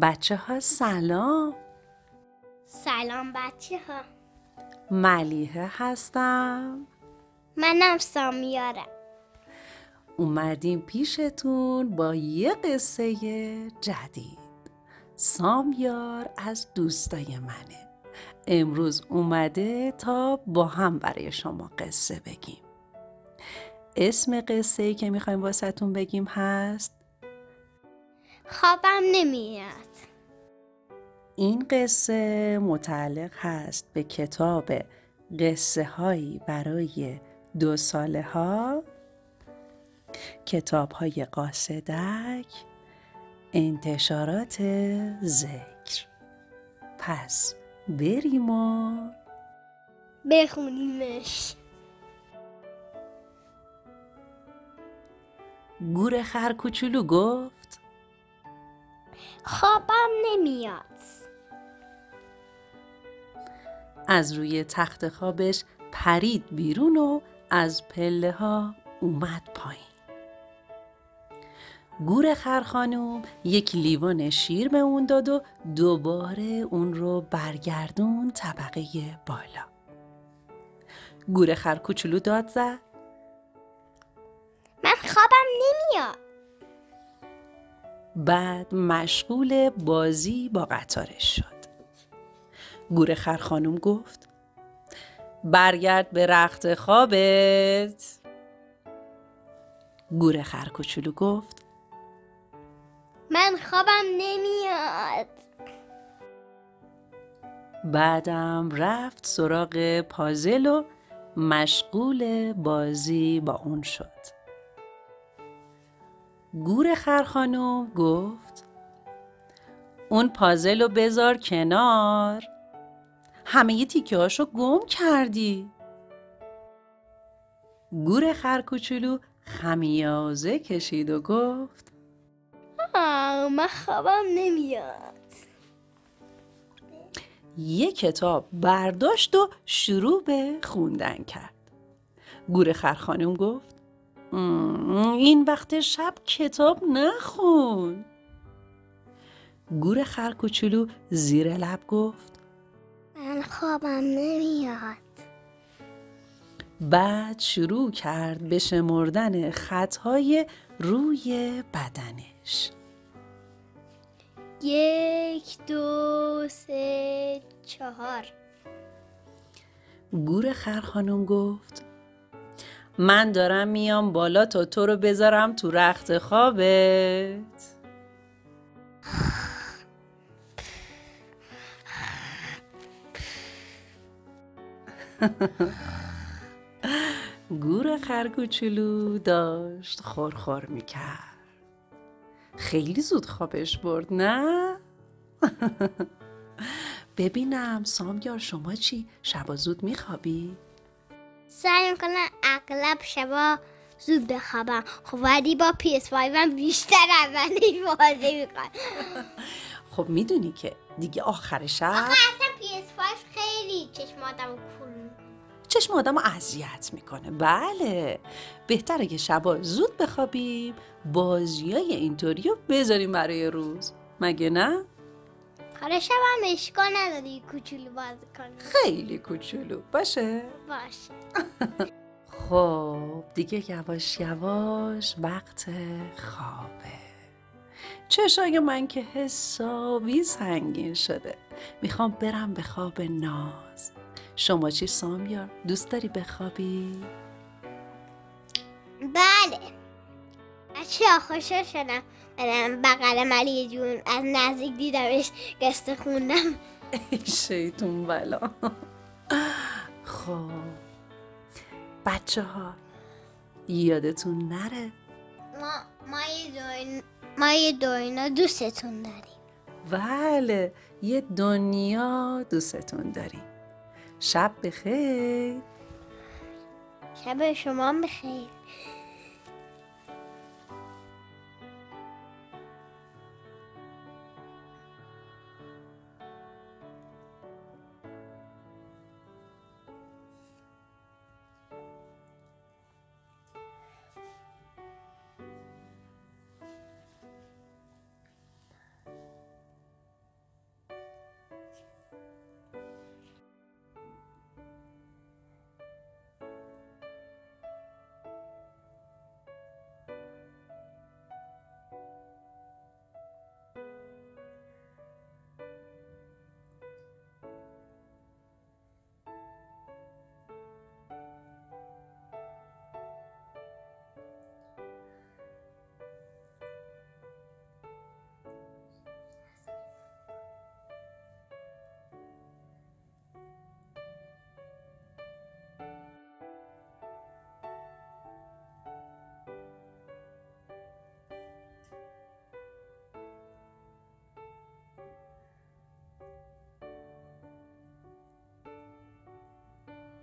بچه ها سلام. سلام بچه ها ملیحه هستم. منم سامیارم. اومدیم پیشتون با یه قصه جدید. سامیار از دوستای منه. امروز اومده تا با هم برای شما قصه بگیم. اسم قصه که می‌خوایم واسهتون بگیم هست خوابم نمیاد. این قصه متعلق هست به کتاب قصه هایی برای دو ساله ها کتاب های قاصدک انتشارات ذکر. پس بریم و بخونیمش. گور خر کوچولو گفت خوابم نمیاد. از روی تخت خوابش پرید بیرون و از پله ها اومد پایین. گور خرخانوم یک لیوان شیر به اون داد و دوباره اون رو برگردون طبقه بالا. گور خر کوچولو داد زد. من خوابم نمیاد. بعد مشغول بازی با قطارش شد. گور خرخانوم گفت برگرد به رخت خوابت. گور خر کوچولو گفت من خوابم نمیاد. بعدم رفت سراغ پازل و مشغول بازی با اون شد. گور خرخانوم گفت اون پازل رو بذار کنار. همه ی تیکه هاشو گم کردی. گور خرکوچولو خمیازه کشید و گفت آه من خوابم نمیاد. یه کتاب برداشت و شروع به خوندن کرد. گور خرخانوم گفت "ام، این وقت شب کتاب نخون. گور خرکوچولو زیر لب گفت. من خوابم نمیاد. بعد شروع کرد به شمردن خطهای روی بدنش. یک دو سه چهار. گور خرخانم گفت. من دارم میام بالا تا تو رو بذارم تو رخت خوابت گور خرکوچولو داشت خورخور می‌کرد خیلی زود خوابش برد نه؟ ببینم سامیار شما چی؟ شبا زود میخوابی؟ سعی می‌کنم اغلب شبا زود بخوابم. خب ولی با PS5 من بیشتر اولی بازی می‌کنم خب می‌دونی که دیگه آخر شب اصلا PS5 خیلی چشم آدم می‌کنه. چشم آدم اذیت می‌کنه. بله. بهتره که شبا زود بخوابیم بازی های اینطوری رو بذاریم برای روز. مگه نه؟ حالا شب هم اشکال نداری کوچولو بازی کنی خیلی کوچولو. باشه؟ باشه. خب دیگه یواش یواش وقت خوابه. چشای من که حسابی سنگین شده. می‌خوام برم به خواب ناز. شما چی سامیار؟ دوست داری بخوابی؟ بله. بچه خوشحال شدم. برم بغل ملی جون. از نزدیک دیدمش قصه خوندم. ای شیطون بلا. خب. بچه ها یادتون نره؟ ما ما یه دوین ما یه دوینا دوستتون داریم. بله یه دنیا دوستتون داریم. شب بخیر. شب شما بخیر.